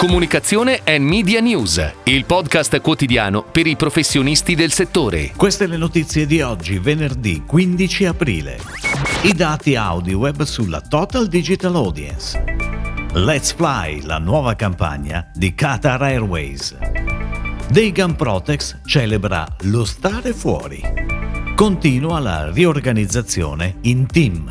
Comunicazione e Media News, il podcast quotidiano per i professionisti del settore. Queste le notizie di oggi, venerdì 15 aprile. I dati audio web sulla Total Digital Audience. Let's Fly, la nuova campagna di Qatar Airways. Deigan Protex celebra lo stare fuori. Continua la riorganizzazione in team.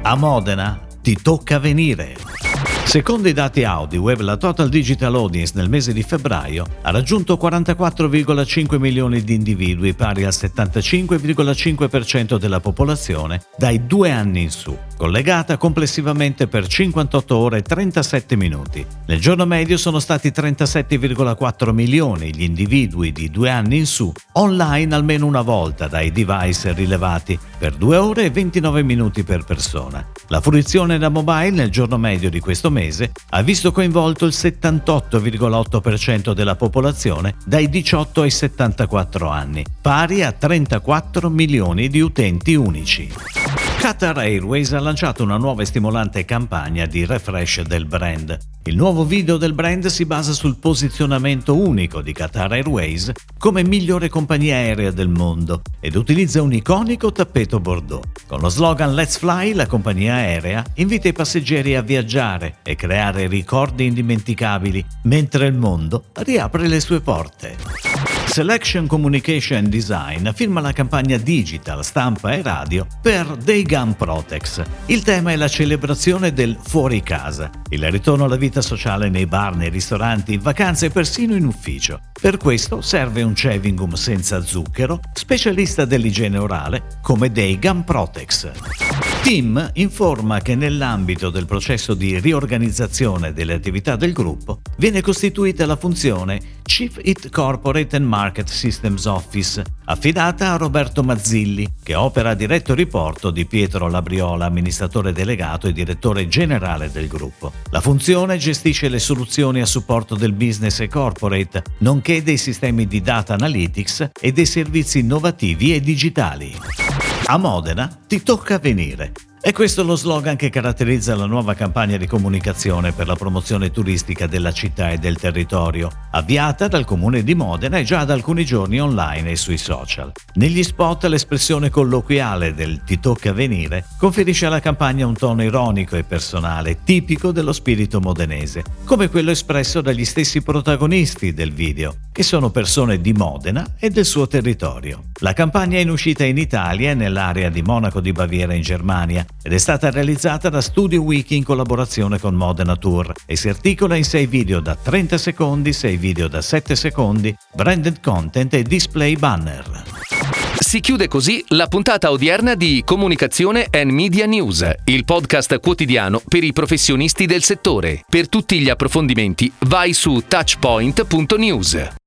A Modena ti tocca venire. Secondo i dati AudiWeb, la Total Digital Audience nel mese di febbraio ha raggiunto 44,5 milioni di individui, pari al 75,5% della popolazione, dai due anni in su, collegata complessivamente per 58 ore e 37 minuti. Nel giorno medio sono stati 37,4 milioni gli individui di due anni in su, online almeno una volta dai device rilevati, per 2 ore e 29 minuti per persona. La fruizione da mobile nel giorno medio di questo mese ha visto coinvolto il 78,8% della popolazione dai 18 ai 74 anni, pari a 34 milioni di utenti unici. Qatar Airways ha lanciato una nuova e stimolante campagna di refresh del brand. Il nuovo video del brand si basa sul posizionamento unico di Qatar Airways come migliore compagnia aerea del mondo ed utilizza un iconico tappeto bordeaux. Con lo slogan Let's Fly, la compagnia aerea invita i passeggeri a viaggiare e creare ricordi indimenticabili mentre il mondo riapre le sue porte. Selection Communication Design firma la campagna digital, stampa e radio per Day Gun Protex. Il tema è la celebrazione del fuori casa, il ritorno alla vita sociale nei bar, nei ristoranti, in vacanze e persino in ufficio. Per questo serve un chewing senza zucchero, specialista dell'igiene orale, come Day Gun Protex. Tim informa che nell'ambito del processo di riorganizzazione delle attività del gruppo viene costituita la funzione Chief It Corporate and Market Systems Office, affidata a Roberto Mazzilli, che opera a diretto riporto di Pietro Labriola, amministratore delegato e direttore generale del gruppo. La funzione gestisce le soluzioni a supporto del business e corporate, nonché dei sistemi di data analytics e dei servizi innovativi e digitali. A Modena ti tocca venire. E questo è lo slogan che caratterizza la nuova campagna di comunicazione per la promozione turistica della città e del territorio, avviata dal comune di Modena e già da alcuni giorni online e sui social. Negli spot l'espressione colloquiale del ti tocca venire conferisce alla campagna un tono ironico e personale, tipico dello spirito modenese, come quello espresso dagli stessi protagonisti del video, che sono persone di Modena e del suo territorio. La campagna è in uscita in Italia e nell'area di Monaco di Baviera in Germania ed è stata realizzata da Studio Wiki in collaborazione con Modena Tour e si articola in 6 video da 30 secondi, 6 video da 7 secondi, branded content e display banner. Si chiude così la puntata odierna di Comunicazione and Media News, il podcast quotidiano per i professionisti del settore. Per tutti gli approfondimenti vai su touchpoint.news.